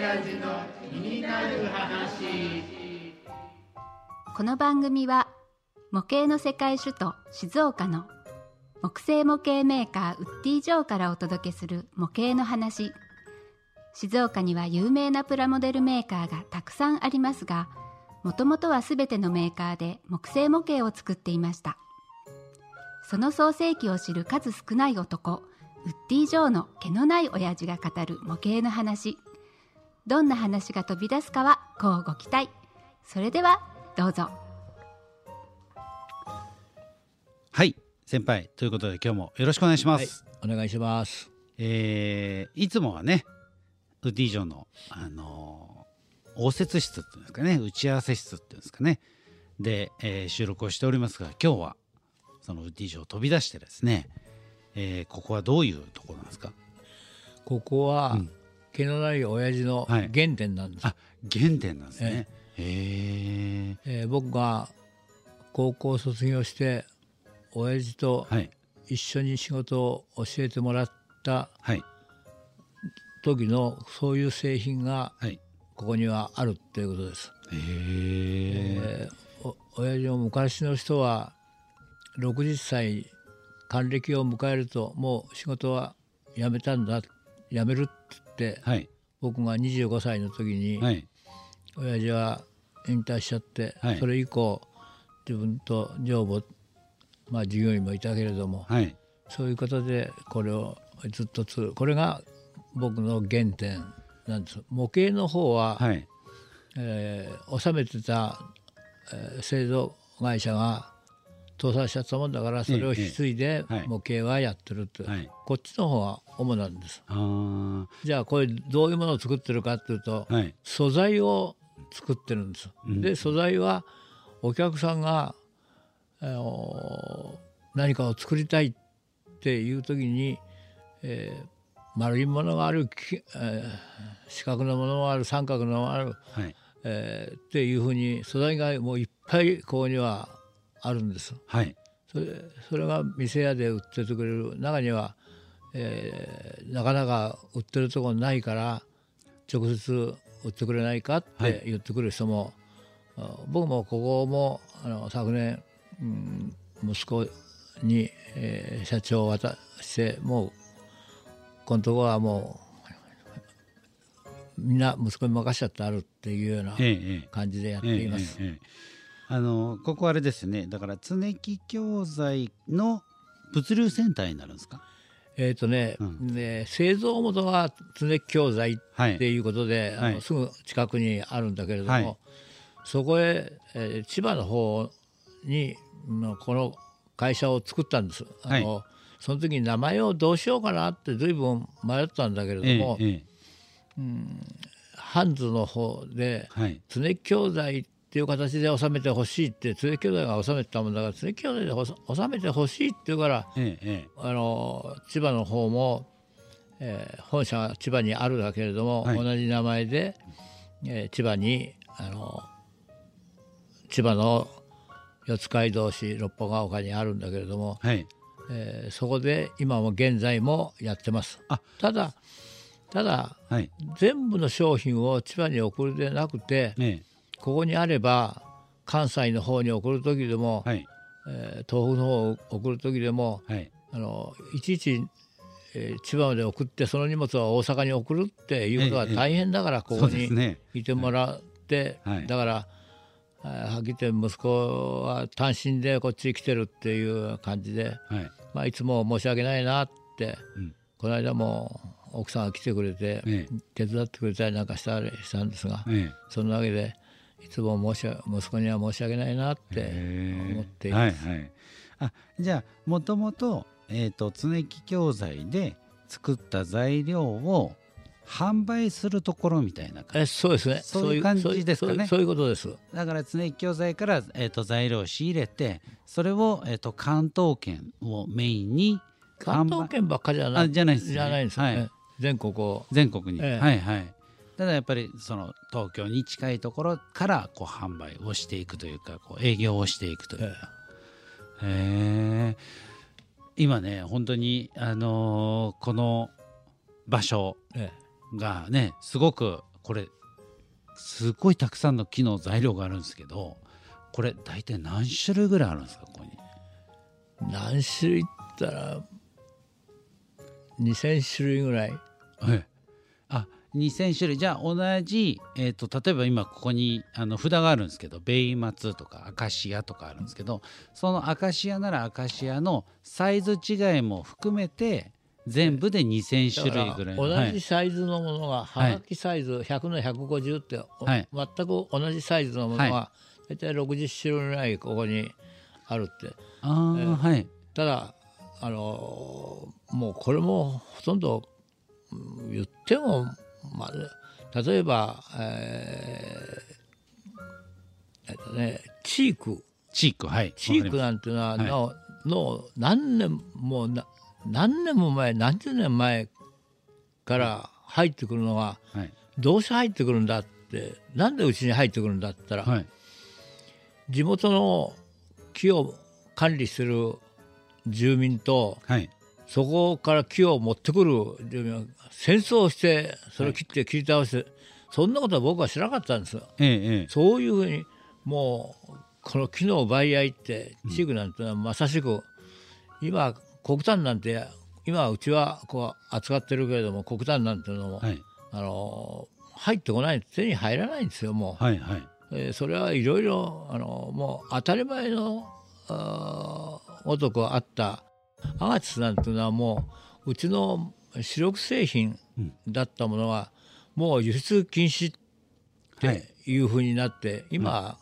親父の気になる話この番組は模型の世界首都静岡の木製模型メーカーウッディ・ジョーからお届けする模型の話。静岡には有名なプラモデルメーカーがたくさんありますがもともとは全てのメーカーで木製模型を作っていました。その創世記を知る数少ない男ウッディ・ジョーの毛のない親父が語る模型の話。どんな話が飛び出すかはこうご期待。それではどうぞ。はい先輩。ということで今日もよろしくお願いします、お願いします。えーいつもはねウッディ城のあのー応接室っていうんですかね。打ち合わせ室っていうんですかね。で、えー収録をしておりますが今日はそのウッディ城を飛び出してですね、えーここはどういうところなんですか？ここは、うん毛のない親父のはい。原点なんです。あ原点なんですね。へええー僕が高校卒業して親父とはい。一緒に仕事を教えてもらったはい。時のそういう製品がはい。ここにはあるっていうことです。へえ親父も昔の人は60歳還暦を迎えるともう仕事は辞めたんだ辞めるって言ってはい。僕が25歳の時に、はい。親父は引退しちゃって、はい。それ以降自分と女房まあ従業員もいたけれども、はい。そういうことでこれをずっとつるこれが僕の原点なんです。模型の方は、はい。えー納めてた、えー製造会社が倒産しちゃったもんだからそれを引き継いで模型はやってるって、はい。こっちの方が主なんです。じゃあこれどういうものを作ってるかっていうと、はい。素材を作ってるんです。うん。で素材はお客さんが、あの何かを作りたいっていう時に、えー丸いものがある、きえー四角のものがある三角のものがある、はい。えーっていうふうに素材がもういっぱいここにはあるんです。はい。それそれが店屋で売っててくれる。中には、えーなかなか売ってるところないから直接売ってくれないかっはい。て言ってくる人も、あ僕もここもあの昨年、うん息子に、えー社長を渡してもうこのところはもうみんな息子に任しちゃってあるっていうような感じでやっています。ええええあのここあれですね。だから常木教材の物流センターになるんですか？えーとねうん。で製造元は常木教材はい。っていうことで、あのはい。すぐ近くにあるんだけれども、はい。そこへ、えー千葉の方にのこの会社を作ったんです。あのその時に名前をどうしようかなって随分迷ったんだけれどええも、え。ハンズの方で常木教材っていう形で収めてほしいって常木教材が収めてたもんだから常木教材でほ収めてほしいって言うからえええあの千葉の方も、えー本社が千葉にあるだけれども、はい。同じ名前で、えー千葉にあの千葉の四街道市六保ヶ丘にあるんだけれども、えはい。えーそこで今も現在もやってます。あ。ただただはい。全部の商品を千葉に送るでなくてえここにあれば関西の方に送る時でも、えはい。えー東北の方を送る時でもはい。あのいちいち、えー千葉まで送ってその荷物は大阪に送るっていうことがええ大変だからこそこにうですね。いてもらって、はい。だから、はっきり言って息子は単身でこっちに来てるっていう感じで、はい。まあ、いつも申し訳ないなって、うん。この間も奥さんが来てくれて、え手伝ってくれたりなんかしたりしたんですが、ええ。そのわけでいつも申し訳息子には申し訳ないなってえ思っていはます。いはい。あじゃあもともとえっ、と常木教材で作った材料を販売するところみたいな感えそうですね。そういう感じですかね。そういうことです。じだから常木教材から、えー、と材料を仕入れてそれを、えー、と関東圏をメインに関東圏ばっかじゃなあじゃないですね。じゃないんですよ、はい。え全国を。全国に、ええ。はいはいただやっぱりその東京に近いところからこう販売をしていくというかこう営業をしていくというか、へえ今ね本当にあのーこの場所えがねすごくこれすごいたくさんの木の材料があるんですけどこれ大体何種類ぐらいあるんですかここに？何種類ったら2,000種類ぐらい。はいあ2000種類。じゃあ同じ、えー、と例えば今ここにあの札があるんですけどベイマツとかアカシアとかあるんですけどそのアカシアならアカシアのサイズ違いも含めて全部で2000種類ぐらい同じサイズのものがはがきサイズ100の150って、おはい。全く同じサイズのものが大体60種類ぐらいここにあるって。あーはい。ただあのーもうこれもほとんどうん言っても、まあ、例えば、えーえっとね、チーク。チークはい。チークなんていうのははい。の,、の何年もな何年も前何十年前から入ってくるのがりますはい。どうして入ってくるんだってなんでうちに入ってくるんだって言ったら、はい。地元の木を管理する住民とはいそこから木を持ってくる戦争をしてそれを切って切り倒して、そんなことは僕は知らなかったんですよ。ええええそういうふうにもうこの木の奪い合いって地区なんてのはまさしく今黒炭なんて今うちはこう扱ってるけれども黒炭なんていうのも、はいあの入ってこない手に入らないんですよもう。はいはいえーそれはいろいろあのもう当たり前のあーごくあったアガチスなんていうのはもううちの主力製品だったものはもう輸出禁止っはいていうふうになって今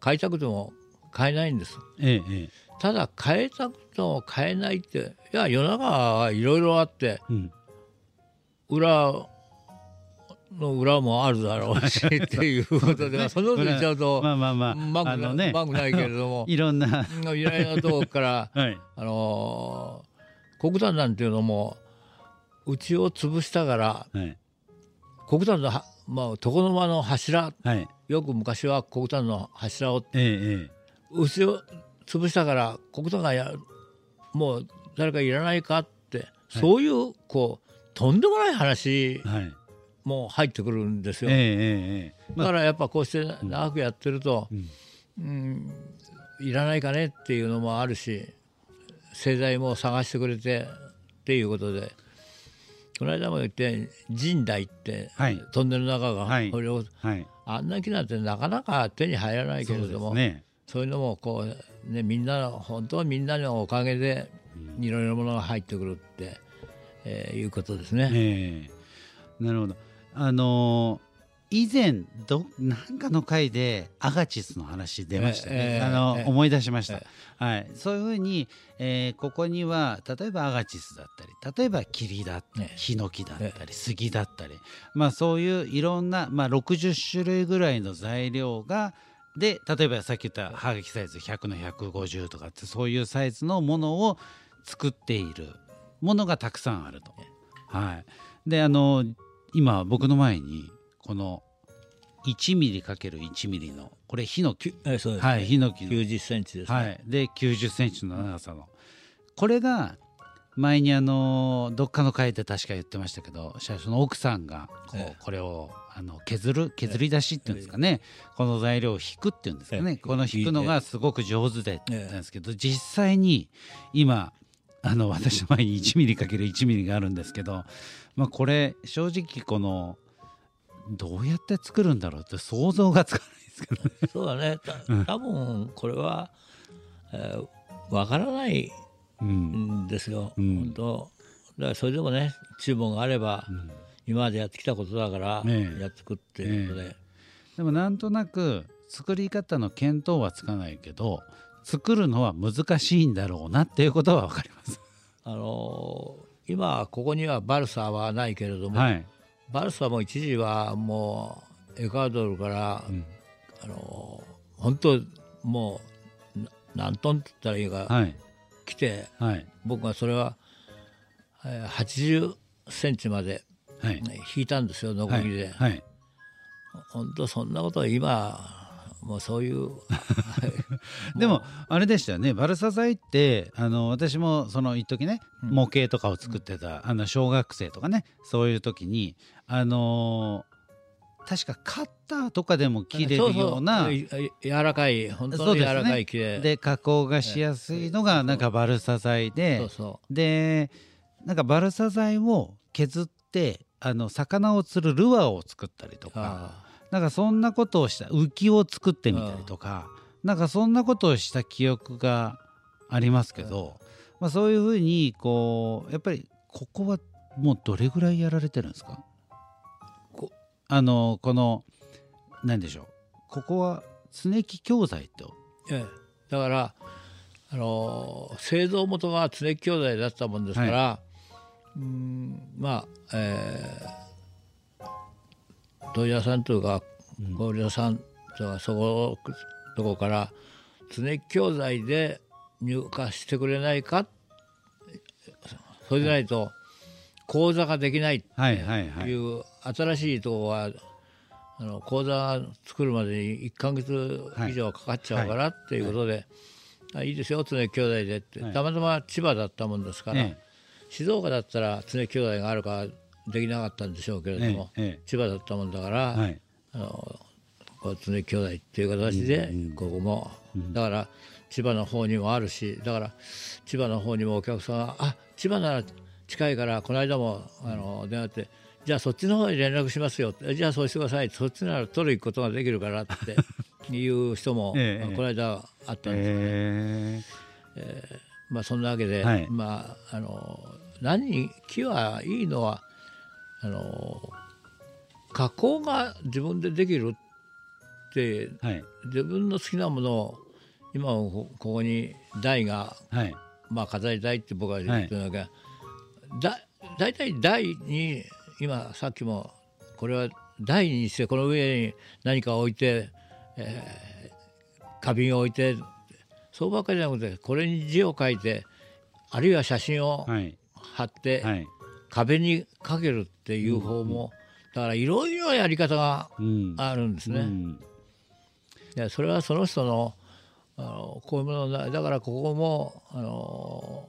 買いたくても買えないんです。ええええ。ただ買えたくても買えないっていや世の中はいろいろあってうん。裏の裏もあるだろうしっていうことでそんなこと言っちゃうとまあまあまあうまくな,、ねうまくないけれどもいろんないろいろなとこから、はいあのー黒炭なんていうのもうちを潰したからはい黒炭のは、まあ、床の間の柱はいよく昔は黒炭の柱をええええうちを潰したから黒炭がやもう誰かいらないかって、そういうこうとんでもない話はいも入ってくるんですよ。ええまあだからやっぱこうして長くやってると、うん。いらないかねっていうのもあるし製材も探してくれてっていうことで。この間も言って神代って、はい。トンネルの中が、はい。これをはい。あんな木なんてなかなか手に入らないけれどもそういうのもこう、ね、みんなの本当はみんなのおかげでいろいろなものが入ってくるって、えーいうことですね。ええ。なるほどあのー以前どなんかの回でアガチスの話出ましたね、ええあのええ。思い出しました、えはい、そういうふうに、えーここには例えばアガチスだったり例えば霧だったりええ。ヒノキだったり杉だったり、まあ、そういういろんな、まあ、60種類ぐらいの材料がで例えばさっき言ったハガキサイズ100の150とかってそういうサイズのものを作っているものがたくさんあると。はい、であの今僕の前にこの1ミリ ×1 ミリのこれヒノキ、えーそうですね、はい、ヒノキの。90センチですね。はい、で90センチの長さの。これが前にあのどっかの回で確か言ってましたけど社長の奥さんがこうええ。これをあの削る削り出しっていうんですかね。この材料を引くっていうんですかね。ええ。この引くのがすごく上手でって言ったんええですけど実際に今あの私の前に1ミリ ×1 ミリがあるんですけど、まあ、これ正直このどうやって作るんだろうって想像がつかないですけどね。そうだね。た多分これはえーわ、からないうんんですよ。うん本当。だからそれでもね注文があれば、今までやってきたことだから、ええやってくっていうことで。でもなんとなく作り方の見当はつかないけど作るのは難しいんだろうなっていうことは分かります。あのー今ここにはバルサはないけれども、はい、バルサも一時はもうエクアドルから、ん。あのー本当もうな何トンって言ったらいいか、はい、来てはい、僕はそれは、えー80センチまで引いたんですよノコはいギリで、はい、本当そんなことは今もうそういう。でもあれでしたよね。バルサ材ってあの私もその一時ねうん。模型とかを作ってた、あの小学生とかねそういう時にあのー確かカッターとかでも切れるような柔らかい本当に柔らかい木で。で加工がしやすいのがなんかバルサ材ででなんかバルサ材を削ってあの魚を釣るルアーを作ったりとうかあなんかそんなことをした浮きを作ってみたりとかなんかそんなことをした記憶がありますけど、まあ、そういうふうにこうやっぱりここはもうどれぐらいやられてるんですか？こあのこの何でしょう。ここは常木教材と。ええ。だからあのー製造元が常木兄弟だったもんですから、うんまあえー問屋さんというかうん小売屋さんとかそこそこから常木教材で入荷してくれないかそれでないと講座ができないってはいはいはい。いう新しいとこはあの講座作るまでに1か月以上かかっちゃうからっていうことで、あいいですよ常木兄弟でって、はい。たまたま千葉だったもんですから、え静岡だったら常木兄弟があるからできなかったんでしょうけれども、えええ千葉だったもんだから、えはい。あのこう常木兄弟っていう形でここも、だから千葉の方にもあるしだから千葉の方にもお客さんが「あ千葉なら近いからこの間もあの電話ってじゃあそっちの方に連絡しますよ」じゃあそうしてくださいそっちなら取り行くことができるからって いう人も、ええこの間あったんですえまあそんなわけで、はい。まああの何に木はいいのはあの加工が自分でできるってーはい。自分の好きなものを今もこここに台が、はい。まあ、飾り台って僕は言ってるんだけ。ど、だ大体台に今さっきもこれは台にしてこの上に何か置いて、えー花瓶を置いてそうばっかりじゃなくてこれに字を書いてあるいは写真をはい。貼ってはい壁にかけるっていう方も、だからいろいろやり方がうん。あるんですね。うん。いやそれはその人のあのこういうものだだからここもあの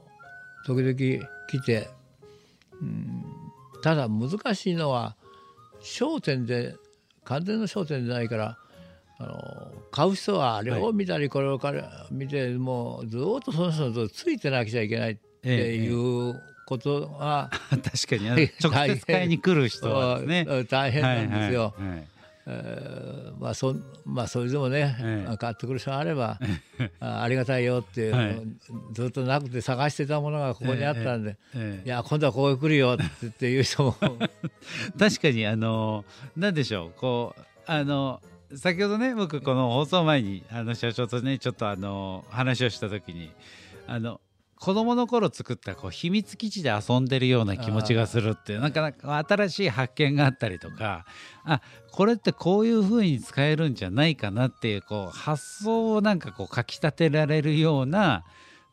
時々来て、うん、ただ難しいのは焦点で完全の焦点でないからあの買う人はあれを見たりこれを見てもうずっとその人とついてなくちゃいけないっていうことが、確かに直接買いに来る人はね。うん大変なんですよ。はいはいはい。えーまあそんまあそれでもね、ええ。買ってくる人があればあありがたいよっていう、はい。ずっとなくて探してたものがここにあったんで、ええいや今度はここへ来るよって言っていう人も。確かにあのなんでしょうこうあの先ほどね僕この放送前にあの社長とねちょっとあの話をした時にあの子供の頃作ったこう秘密基地で遊んでるような気持ちがするってなんかなんか新しい発見があったりとかあこれってこういう風に使えるんじゃないかなっていうこう発想をなんかこうかきたてられるような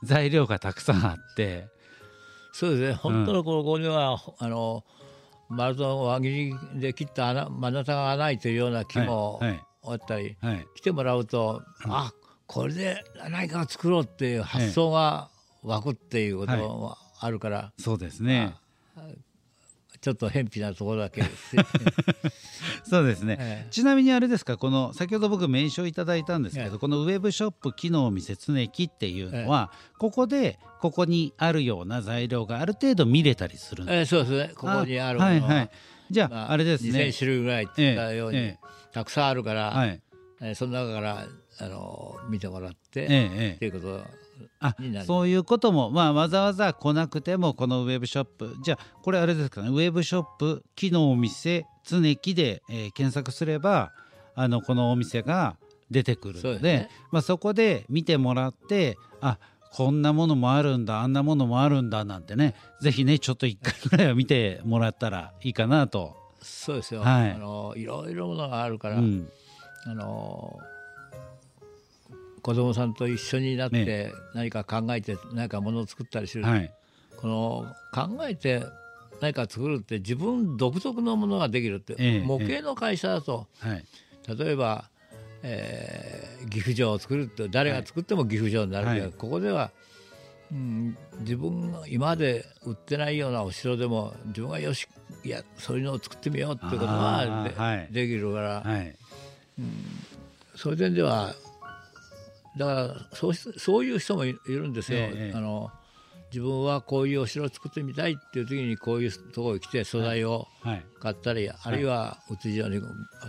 材料がたくさんあって。そうですね。本当のここには、あの丸太の輪切りで切った穴真ん中が穴開いてるような木もはいはい。あったり、はい。来てもらうと、あこれで何かを作ろうっていう発想が湧くっていうこともあるから、そうですね。ちょっと偏僻なところだけ。です。そうですね、ええ。ちなみにあれですか？この先ほど僕名称いただいたんですけど、ええ。このウェブショップ機能見せ常木っていうのは、ここでここにあるような材料がある程度見れたりするんですえーそうですね。ここにあるものは、はいはい。じゃあ、まあ、あれですね。2000種類ぐらいって言ったように、えええたくさんあるから、はい。えーその中からあの見てもらって、ええええ。っていうことあそういうことも、まあ、わざわざ来なくてもこのウェブショップ。じゃあこれあれですかね。ウェブショップ機能お店常木で、えー検索すればあのこのお店が出てくるのでね。まあ、そこで見てもらってあこんなものもあるんだあんなものもあるんだなんてね。ぜひねちょっと一回ぐらいは見てもらったらいいかなと。そうですよ、はい。あのいろいろものがあるから、うん。あの子供さんと一緒になってね。何か考えて何かものを作ったりする、はい。この考えて何か作るって自分独特のものができるって、ええ模型の会社だと。はい。例えば、えー岐阜城を作るって誰が作っても岐阜城になるけど、はい。ここでは、うん、自分が今まで売ってないようなお城でも自分がよしいやそういうのを作ってみようっていうことがで,、はい。できるから、はい。そういう点ではだからそうしそういう人もいいるんですよ、ええあの自分はこういうお城を作ってみたいっていう時にこういうところに来て素材をはい。買ったり、あるいはうち上に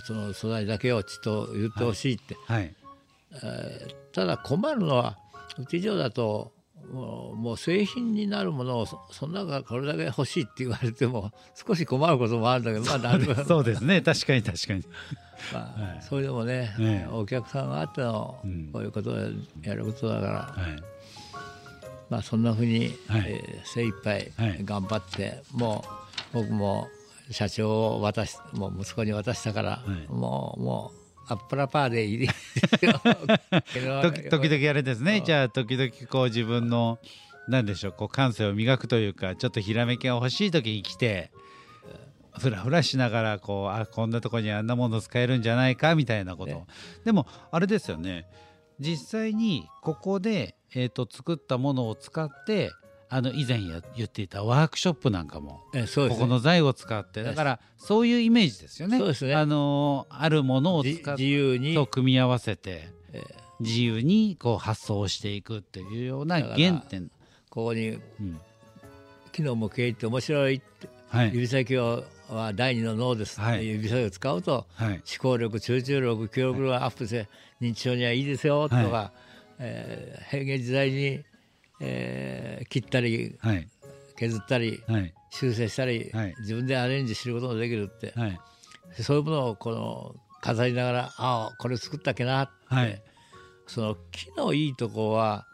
その素材だけをちっと言ってほしいって、はい。ただ困るのはうち上だともうもう製品になるものをそそんながこれだけ欲しいって言われても 少し困ることもあるんだけどまあなんとかそうですね。確かに確かに。まあ、それでもね、ええ。お客さんがあってのうん。こういうことをやることだから、はい。まあ、そんなふうに、はい。えー精一杯はい。頑張って、もう僕も社長を渡しもう息子に渡したから、い。もうもうアップラパーでいいですよ。時時々あれですね。うん。じゃあ時々こう自分のなんでしょうこう感性を磨くというかちょっとひらめきが欲しい時に来てふらふらしながらこうあこんなとこにあんなもの使えるんじゃないかみたいなこと、ね。でもあれですよね。実際にここで、えー、と作ったものを使ってあの以前や言っていたワークショップなんかもえそうですね。ここの材を使ってだからそういうイメージですよね。そうですね。あのーあるものをじ使って自由に。そう組み合わせてえ自由にこう発想をしていくっていうような原点、ここにうん。木の模型って面白いってはい。指先をは第二の脳です、はい。指先を使うとはい。思考力集中力記憶力がアップして認知症にはいいですよとか、はえー平安時代に、えー切ったりはい。削ったりはい。修正したり、はい。自分でアレンジすることもできるって、はい。そういうものをこの飾りながらああこれ作ったっけなって、はい。その木のいいとこは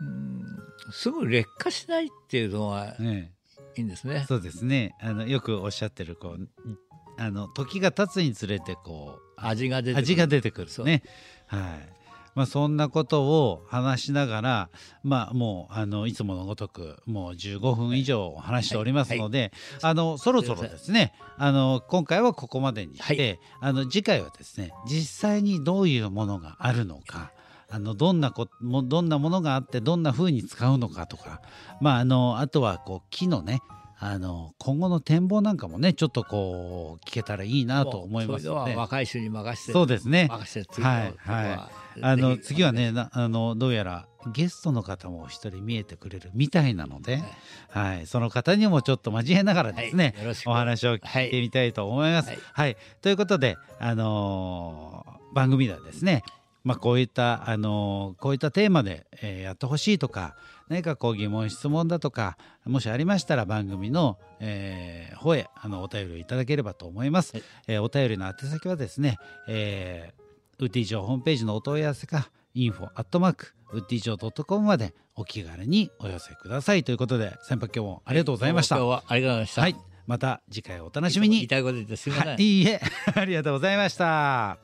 うんすぐ劣化しないっていうのがえいいんですね。え。そうですね。あのよくおっしゃってるこうあの時が経つにつれてこう味が出てくる。味が出てくるね。はい。まあそんなことを話しながら、まあもうあのいつものごとくもう15分以上話しておりますので、あのそろそろですね、あの今回はここまでにして、あの次回はですね、実際にどういうものがあるのか。あのどんなこもどんなものがあってどんな風に使うのかとか、まああのあとはこう木のねあの今後の展望なんかもねちょっとこう聞けたらいいなと思いますので。若い人に任せてそうですね。任せて次のはいはあの次はねなあのどうやらゲストの方も一人見えてくれるみたいなので、はい、その方にもちょっと交えながらですね、はい。よろしく。お話を聞いてみたいと思います。ははい。い。ということで、あのー番組ではですねまあ、こういった、あのーこういったテーマで、えーやってほしいとか何かこう疑問質問だとかもしありましたら番組の、えー方へあのお便りをいただければと思います。はいえーお便りの宛先はですね、えー、ウッディ城ホームページのお問い合わせか info アットマークウッディ城 .com までお気軽にお寄せくださいということで先輩今日もありがとうございました。今日はありがとうございました。はい、また次回お楽しみに。言いたいこと言ってすみません。はい、いいえ、ありがとうございました。